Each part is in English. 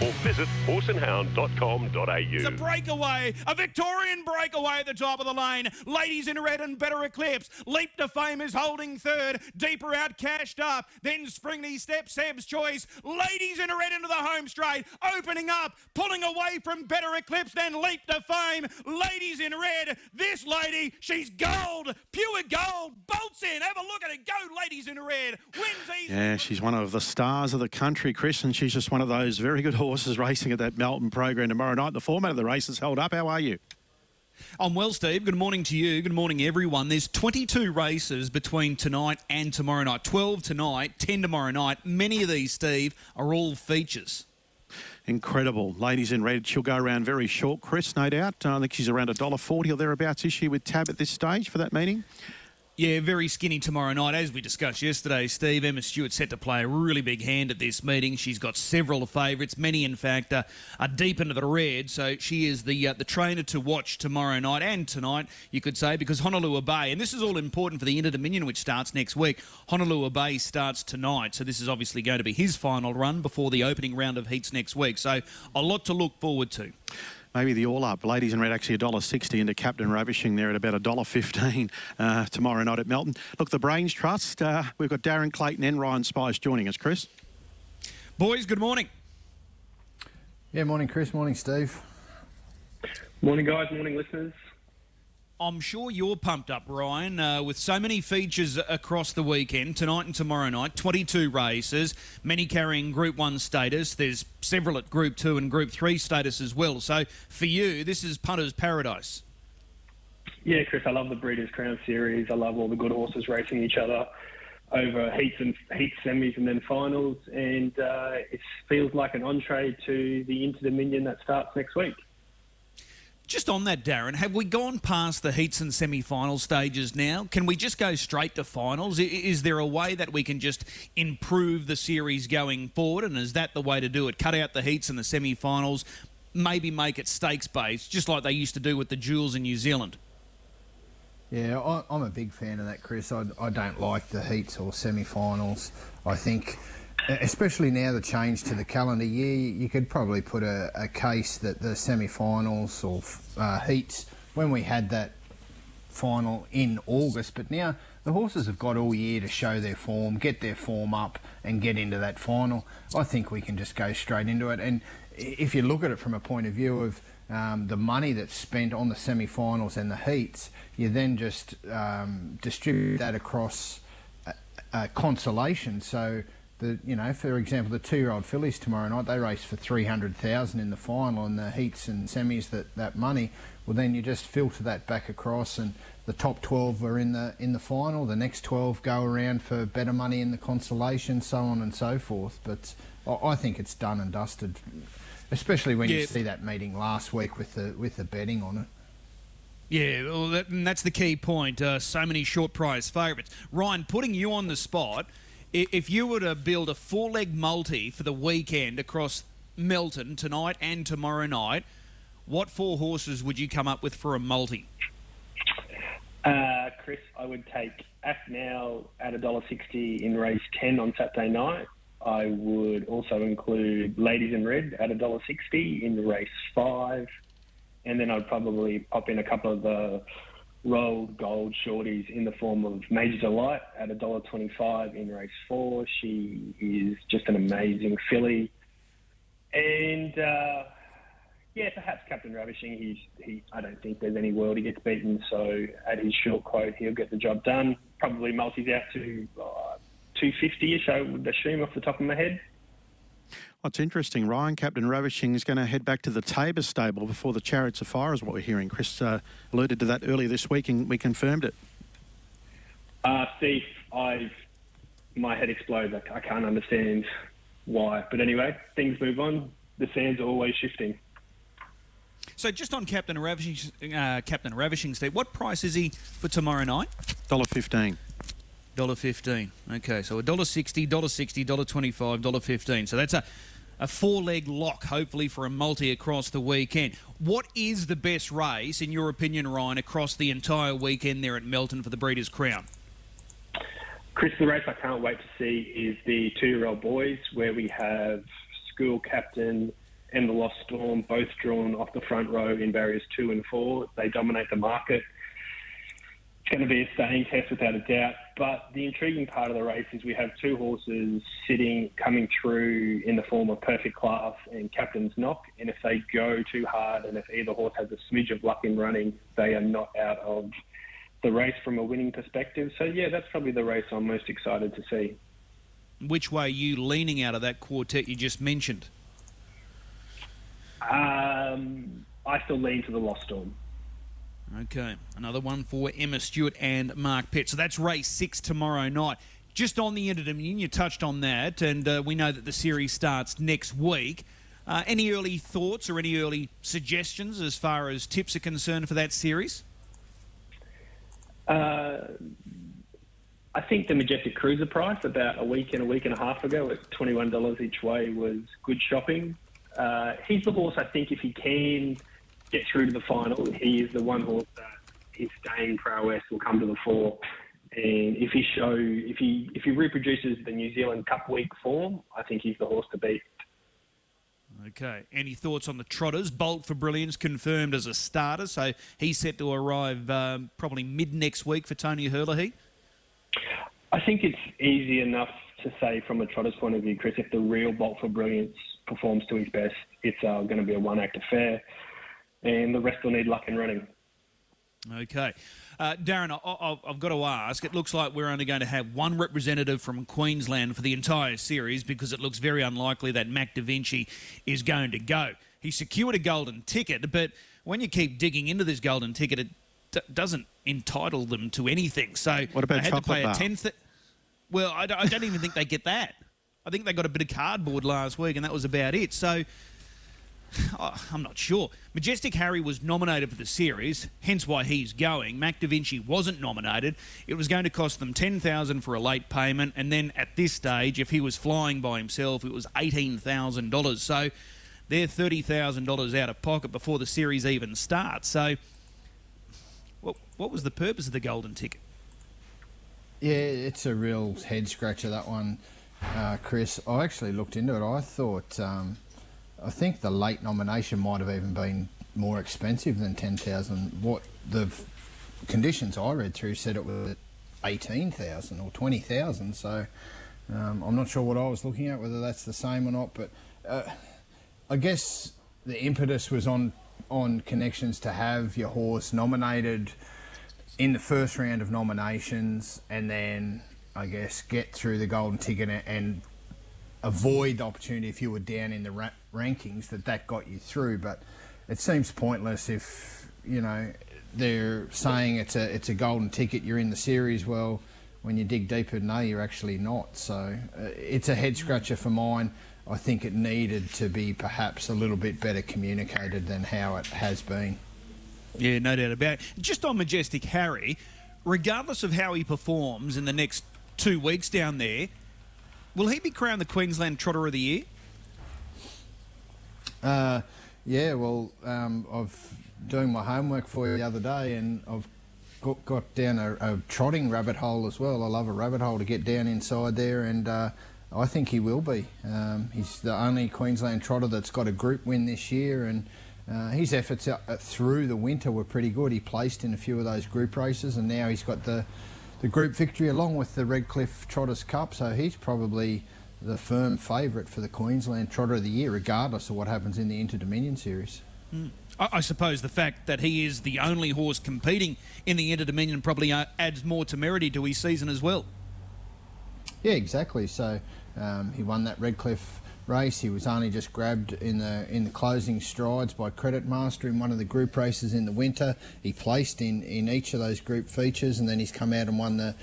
or visit horseandhound.com.au. It's a breakaway, a Victorian breakaway at the top of the lane. Ladies in red and better eclipse. Leap to fame is holding third. Deeper out, cashed up. Then Springy Step, Seb's choice. Ladies in red into the home straight. Opening up, pulling away from better eclipse. Then leap to fame. Ladies in red. This lady, she's gold, pure gold. Bolts in. Have a look at it. Go, ladies in red. Wins easy. Yeah, she's one of the stars of the country, Chris, and she's just one of those very good horses racing at that Melton program tomorrow night. The format of the race is held up. How are you? I'm well, Steve. Good morning to you. Good morning, everyone. There's 22 races between tonight and tomorrow night. 12 tonight, 10 tomorrow night. Many of these, Steve, are all features. Incredible. Ladies in red, she'll go around very short, Chris, no doubt. I think she's around $1.40 or thereabouts issue with Tab at this stage for that meeting. Yeah, very skinny tomorrow night. As we discussed yesterday, Steve, Emma Stewart set to play a really big hand at this meeting. She's got several favourites. Many, in fact, uh, are deep into the red. So she is the uh, the trainer to watch tomorrow night and tonight, you could say, because Honolulu Bay, and this is all important for the Inter Dominion, which starts next week. Honolulu Bay starts tonight. So this is obviously going to be his final run before the opening round of heats next week. So a lot to look forward to maybe the all up. Ladies in red actually $1.60 into Captain Ravishing there at about $1.15 uh, tomorrow night at Melton. Look, the Brains Trust, uh, we've got Darren Clayton and Ryan Spice joining us, Chris. Boys, good morning. Yeah, morning, Chris. Morning, Steve. Morning, guys. Morning, listeners. I'm sure you're pumped up, Ryan, uh, with so many features across the weekend, tonight and tomorrow night, 22 races, many carrying Group 1 status. There's several at Group 2 and Group 3 status as well. So for you, this is punter's paradise. Yeah, Chris, I love the Breeders' Crown Series. I love all the good horses racing each other over heats and heats, semis, and then finals. And uh, it feels like an entree to the Inter Dominion that starts next week. Just on that, Darren, have we gone past the heats and semi-final stages now? Can we just go straight to finals? Is there a way that we can just improve the series going forward? And is that the way to do it? Cut out the heats and the semi-finals, maybe make it stakes-based, just like they used to do with the jewels in New Zealand. Yeah, I'm a big fan of that, Chris. I, I don't like the heats or semi-finals. I think especially now the change to the calendar year, you could probably put a, a case that the semi-finals or uh, heats when we had that final in August, but now the horses have got all year to show their form, get their form up, and get into that final. I think we can just go straight into it. And if you look at it from a point of view of um, the money that's spent on the semi-finals and the heats, you then just um, distribute that across a, a consolation. So the you know, for example, the two-year-old fillies tomorrow night they race for three hundred thousand in the final, and the heats and semis that that money. Well, then you just filter that back across, and the top twelve are in the in the final. The next twelve go around for better money in the consolation, so on and so forth. But I, I think it's done and dusted, especially when yeah. you see that meeting last week with the with the betting on it. Yeah, well, that, that's the key point. Uh, so many short prize favourites. Ryan, putting you on the spot if you were to build a four leg multi for the weekend across Melton tonight and tomorrow night, what four horses would you come up with for a multi? Uh, Chris, I would take Act Now at $1.60 in race 10 on Saturday night. I would also include Ladies in Red at $1.60 in race 5. And then I'd probably pop in a couple of the rolled gold shorties in the form of Major Delight at $1.25 in race four. She is just an amazing filly. And uh, yeah, perhaps Captain Ravishing. He's he. I don't think there's any world he gets beaten. So at his short quote, he'll get the job done. Probably multis out to uh, 250ish. I would assume off the top of my head. What's interesting, Ryan, Captain Ravishing is going to head back to the Tabor stable before the Chariots of Fire, is what we're hearing. Chris uh, alluded to that earlier this week, and we confirmed it. Uh, Steve, I've my head explodes. I, I can't understand why, but anyway, things move on. The sands are always shifting. So, just on Captain Ravishing, uh, Captain Ravishing, Steve, what price is he for tomorrow night? Dollar fifteen. Dollar fifteen. Okay, so a dollar sixty, dollar sixty, dollar twenty-five, dollar fifteen. So that's a a four-leg lock, hopefully for a multi across the weekend. What is the best race, in your opinion, Ryan, across the entire weekend there at Melton for the Breeders' Crown? Chris, the race I can't wait to see is the two-year-old boys, where we have school captain and the Lost Storm both drawn off the front row in barriers two and four. They dominate the market. It's going to be a staying test without a doubt. But the intriguing part of the race is we have two horses sitting, coming through in the form of Perfect Class and Captain's Knock. And if they go too hard and if either horse has a smidge of luck in running, they are not out of the race from a winning perspective. So, yeah, that's probably the race I'm most excited to see. Which way are you leaning out of that quartet you just mentioned? Um, I still lean to the Lost Storm. Okay, another one for Emma Stewart and Mark Pitt. So that's race six tomorrow night. Just on the Inter Dominion, you touched on that, and uh, we know that the series starts next week. Uh, any early thoughts or any early suggestions as far as tips are concerned for that series? Uh, I think the Majestic Cruiser price about a week and a week and a half ago at $21 each way was good shopping. Uh, he's the horse I think if he can get through to the final, he is the one horse that his staying prowess will come to the fore. And if he show if he if he reproduces the New Zealand Cup week form, I think he's the horse to beat. Okay. Any thoughts on the trotters? Bolt for Brilliance confirmed as a starter, so he's set to arrive um, probably mid next week for Tony Herlihy. I think it's easy enough to say from a trotter's point of view, Chris, if the real Bolt for Brilliance performs to his best, it's uh, going to be a one act affair and the rest will need luck in running. Okay. Uh, Darren, I, have got to ask. It looks like we're only going to have one representative from Queensland for the entire series because it looks very unlikely that Mac Da Vinci is going to go. He secured a golden ticket, but when you keep digging into this golden ticket, it d- doesn't entitle them to anything. So what about they had chocolate to pay bar? a tenth. Well, I, I don't even think they get that. I think they got a bit of cardboard last week, and that was about it. So Oh, I'm not sure. Majestic Harry was nominated for the series, hence why he's going. Mac Da Vinci wasn't nominated. It was going to cost them ten thousand for a late payment, and then at this stage, if he was flying by himself, it was eighteen thousand dollars. So they're thirty thousand dollars out of pocket before the series even starts. So, what what was the purpose of the golden ticket? Yeah, it's a real head scratcher that one, uh, Chris. I actually looked into it. I thought. Um, I think the late nomination might have even been more expensive than 10,000. What the conditions I read through said it was 18,000 or 20,000. So um, I'm not sure what I was looking at, whether that's the same or not. But uh, I guess the impetus was on on connections to have your horse nominated in the first round of nominations, and then I guess get through the golden ticket and avoid the opportunity if you were down in the ra- rankings that that got you through. But it seems pointless if you know they're saying it's a it's a golden ticket. You're in the series. Well, when you dig deeper, no, you're actually not. So uh, it's a head scratcher for mine. I think it needed to be perhaps a little bit better communicated than how it has been. Yeah, no doubt about it. Just on Majestic Harry, regardless of how he performs in the next two weeks down there, Will he be crowned the Queensland Trotter of the Year? Uh, yeah, well, um, I've doing my homework for you the other day, and I've got, got down a, a, trotting rabbit hole as well. I love a rabbit hole to get down inside there, and uh, I think he will be. Um, he's the only Queensland trotter that's got a group win this year, and uh, his efforts through the winter were pretty good. He placed in a few of those group races, and now he's got the the group victory along with the Redcliffe Trotters Cup. So he's probably the firm favourite for the Queensland Trotter of the Year, regardless of what happens in the Inter Dominion Series. Mm. I, I, suppose the fact that he is the only horse competing in the Inter Dominion probably uh, adds more temerity to his season as well. Yeah, exactly. So um, he won that Redcliffe race. He was only just grabbed in the in the closing strides by Credit Master in one of the group races in the winter. He placed in, in each of those group features, and then he's come out and won the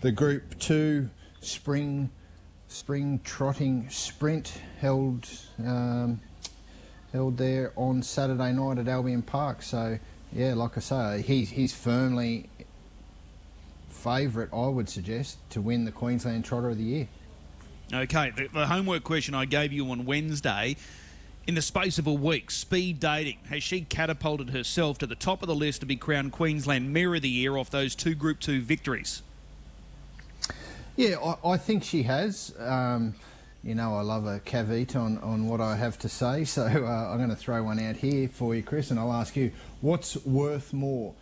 the Group Two spring spring trotting sprint held um, held there on Saturday night at Albion Park. So yeah, like I say, he's he's firmly favourite, I would suggest, to win the Queensland Trotter of the Year. Okay, the, the homework question I gave you on Wednesday. In the space of a week, speed dating. Has she catapulted herself to the top of the list to be crowned Queensland Mare of the Year off those two Group 2 victories? Yeah, I, I think she has. Um, you know, I love a caveat on, on what I have to say, so uh, I'm going to throw one out here for you, Chris, and I'll ask you what's worth more,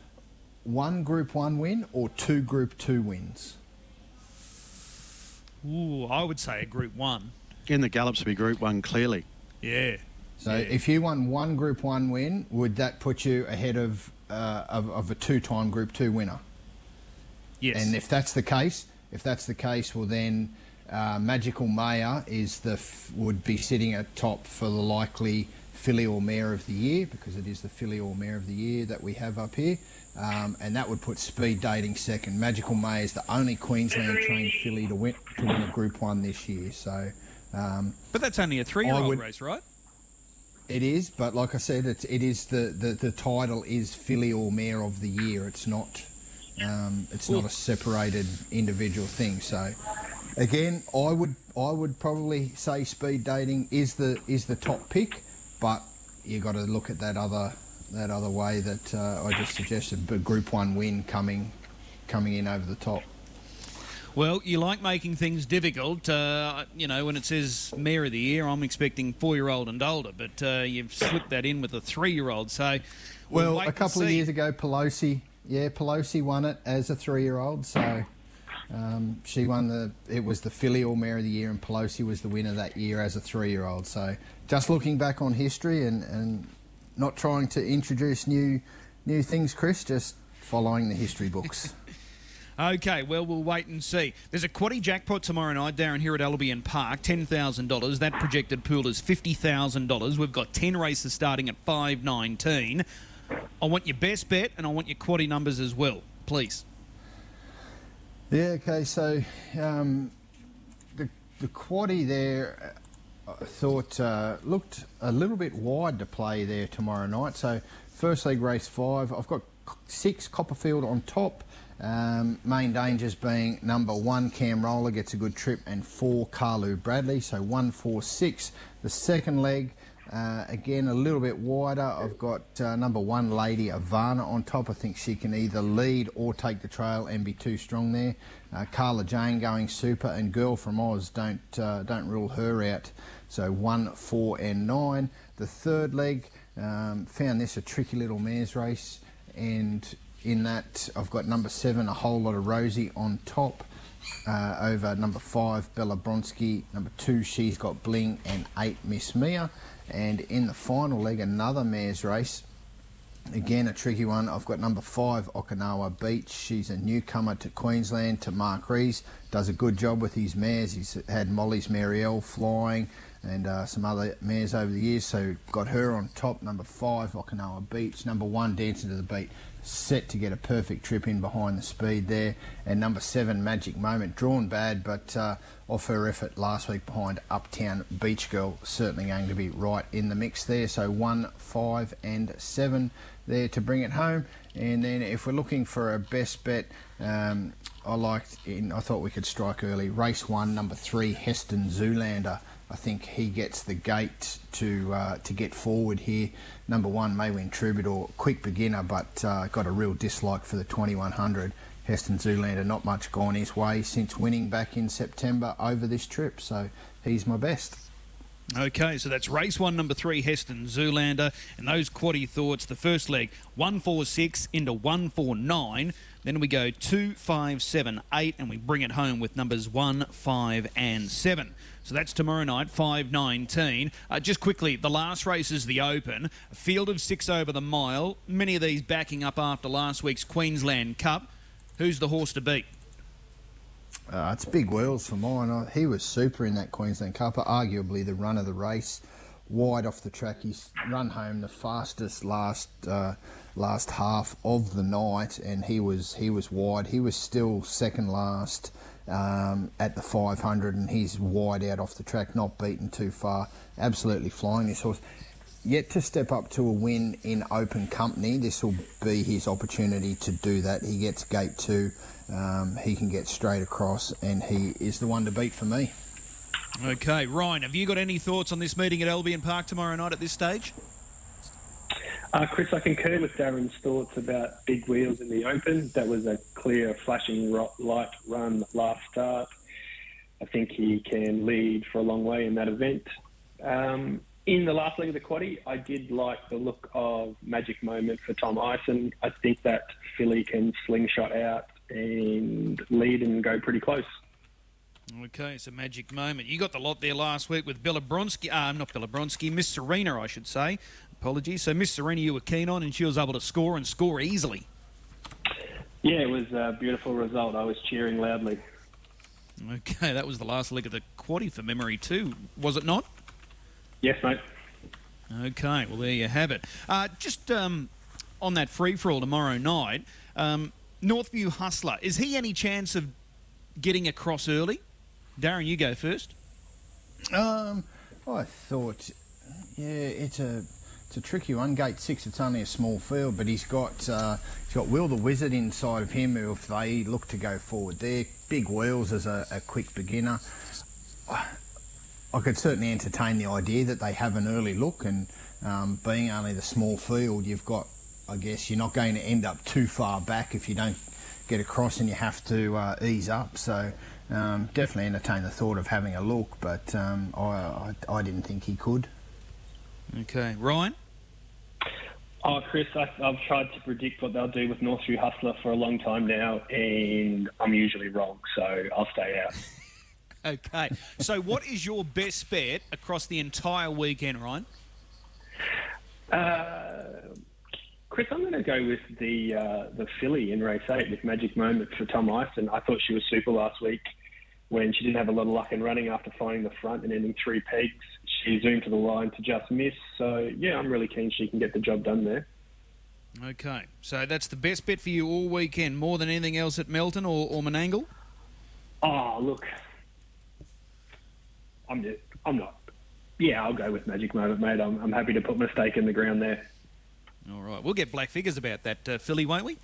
one Group 1 win or two Group 2 wins? Ooh, I would say a Group 1. In the Gallops to be Group 1, clearly. Yeah. So Yeah. if you won one Group 1 win, would that put you ahead of, uh, of, of a two time Group 2 winner? Yes. And if that's the case, if that's the case, well then uh, Magical Maya is the f- would be sitting at top for the likely filly or mare of the year because it is the filly or mare of the year that we have up here, um, and that would put Speed Dating second. Magical Maya is the only Queensland trained filly to win to win a Group One this year, so. Um, but that's only a three-year-old race, right? it is, but like I said, it, it is the, the, the title is filly or mare of the year. It's not um, it's not a separated individual thing. So again, I would I would probably say speed dating is the is the top pick, but you got to look at that other that other way that uh, I just suggested. But Group One win coming coming in over the top. Well, you like making things difficult. Uh, you know, when it says Mare of the Year, I'm expecting four year old and older, but uh, you've slipped that in with a three year old. So, we'll Well, a couple of years ago, Pelosi, yeah, Pelosi won it as a three-year-old. So um, she won the. It was the filly or mare of the year, and Pelosi was the winner that year as a three-year-old. So just looking back on history and, and not trying to introduce new new things, Chris, just following the history books. Okay, well, we'll wait and see. There's a quaddy jackpot tomorrow night, Darren, here at Albion Park, $10,000. That projected pool is $50,000. We've got 10 races starting at 5.19. I want your best bet and I want your quaddy numbers as well, please. Yeah, okay, so um, the, the quaddy there, uh, I thought, uh, looked a little bit wide to play there tomorrow night. So, first leg race five, I've got six Copperfield on top. Um, main dangers being number one, Cam Roller gets a good trip, and four, Carlu Bradley. So, one, four, six. The second leg, uh, again, a little bit wider. I've got uh, number one, Lady Ivana on top. I think she can either lead or take the trail and be too strong there. Uh, Carla Jane going super, and Girl from Oz don't uh, don't rule her out. So one, four, and nine. The third leg um, found this a tricky little mares race, and in that I've got number seven, a whole lot of Rosie on top uh, over number five, Bella Bronsky. Number two, She's Got Bling. And eight, Miss Mia. And in the final leg, another mares race. Again, a tricky one. I've got number five, Okinawa Beach. She's a newcomer to Queensland, to Mark Rees. Does a good job with his mares. He's had Molly's Marielle flying and uh, some other mares over the years. So got her on top. Number five, Okinawa Beach. Number one, Dancing to the Beat. Set to get a perfect trip in behind the speed there. And number seven, Magic Moment. Drawn bad, but uh, off her effort last week behind Uptown Beach Girl. Certainly going to be right in the mix there. So one, five, and seven there to bring it home. And then if we're looking for a best bet, um, I liked in. I thought we could strike early. Race one, number three, Heston Zoolander. I think he gets the gate to uh, to get forward here. Number one, Maywin Troubadour, quick beginner, but uh, got a real dislike for the 2100. Heston Zoolander, not much gone his way since winning back in September over this trip, so he's my best. Okay, so that's race one, number three, Heston Zoolander. And those quaddy thoughts, the first leg, 146 into 149. Then we go 2, 5, 7, 8, and we bring it home with numbers 1, 5, and 7. So that's tomorrow night, 5.19. Uh, just quickly, the last race is the Open. A field of six over the mile. Many of these backing up after last week's Queensland Cup. Who's the horse to beat? Uh, it's big wheels for mine. He was super in that Queensland Cup, arguably the run of the race. Wide off the track, he's run home the fastest last uh, last half of the night, and he was he was wide. He was still second last um, at the 500, and he's wide out off the track, not beaten too far. Absolutely flying this horse. yet to step up to a win in open company. This will be his opportunity to do that. He gets gate two, um, he can get straight across, and he is the one to beat for me. Okay, Ryan, have you got any thoughts on this meeting at Albion Park tomorrow night at this stage? Uh, Chris, I concur with Darren's thoughts about big wheels in the open. That was a clear, flashing light run last start. I think he can lead for a long way in that event. Um, in the last leg of the quaddy, I did like the look of Magic Moment for Tom Ison. I think that filly can slingshot out and lead and go pretty close. Okay, it's a magic moment. You got the lot there last week with Bella Bronsky, uh, not Bella Bronsky, Miss Serena, I should say. Apologies. So Miss Serena, you were keen on, and she was able to score and score easily. Yeah, it was a beautiful result. I was cheering loudly. Okay, that was the last leg of the quaddy for memory too, was it not? Yes, mate. Okay, well there you have it. Uh, just um, on that free for all tomorrow night, um, Northview Hustler is he any chance of getting across early? Darren, you go first. Um, I thought, yeah, it's a it's a tricky one. Gate six, it's only a small field, but he's got uh, he's got Will the Wizard inside of him. If they look to go forward there, big wheels as a, a quick beginner. I could certainly entertain the idea that they have an early look, and um, being only the small field, you've got, I guess, you're not going to end up too far back if you don't get across and you have to uh, ease up. So um, definitely entertain the thought of having a look, but um, I, I, I, didn't think he could. Okay, Ryan. Oh, Chris, I, have tried to predict what they'll do with North Northview Hustler for a long time now, and I'm usually wrong, so I'll stay out. okay, so what is your best bet across the entire weekend, Ryan? Uh, Chris, I'm going to go with the uh, the filly in race eight with Magic Moment for Tom Ison. I thought she was super last week when she didn't have a lot of luck in running after finding the front and ending three pegs. She zoomed to the line to just miss. So, yeah, I'm really keen she can get the job done there. Okay, so that's the best bet for you all weekend, more than anything else at Melton or, or Menangle? Oh, look, I'm, just, I'm not. Yeah, I'll go with Magic Moment, mate. I'm, I'm happy to put my stake in the ground there. All right, we'll get black figures about that uh, filly, won't we?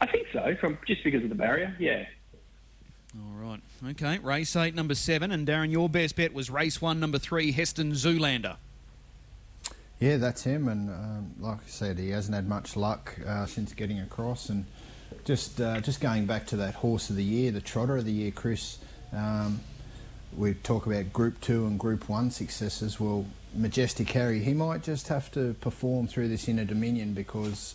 I think so, from just because of the barrier. Yeah. Right. Okay. Race eight, number seven, and Darren, your best bet was race one, number three, Heston Zoolander. Yeah, that's him, and um, like I said, he hasn't had much luck uh, since getting across, and just uh, just going back to that horse of the year, the trotter of the year, Chris. Um, we talk about Group Two and Group One successes. Well, Majestic Harry, he might just have to perform through this Inter Dominion because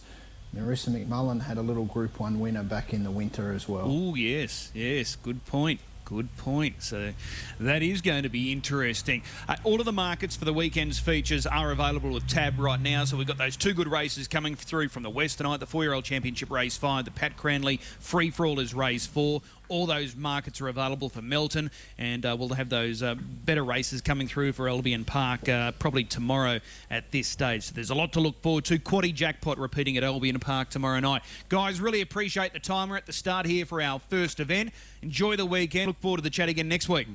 Marissa McMullen had a little Group 1 winner back in the winter as well. Oh, yes, yes, good point. Good point. So that is going to be interesting. Uh, all of the markets for the weekend's features are available with Tab right now. So we've got those two good races coming through from the West tonight. The four-year-old championship race five, the Pat Cranley free for all is race four. All those markets are available for Melton, and uh, we'll have those uh, better races coming through for Albion Park uh, probably tomorrow at this stage. So there's a lot to look forward to. Quaddy jackpot repeating at Albion Park tomorrow night. Guys, really appreciate the time. We're at the start here for our first event. Enjoy the weekend. Look forward to the chat again next week.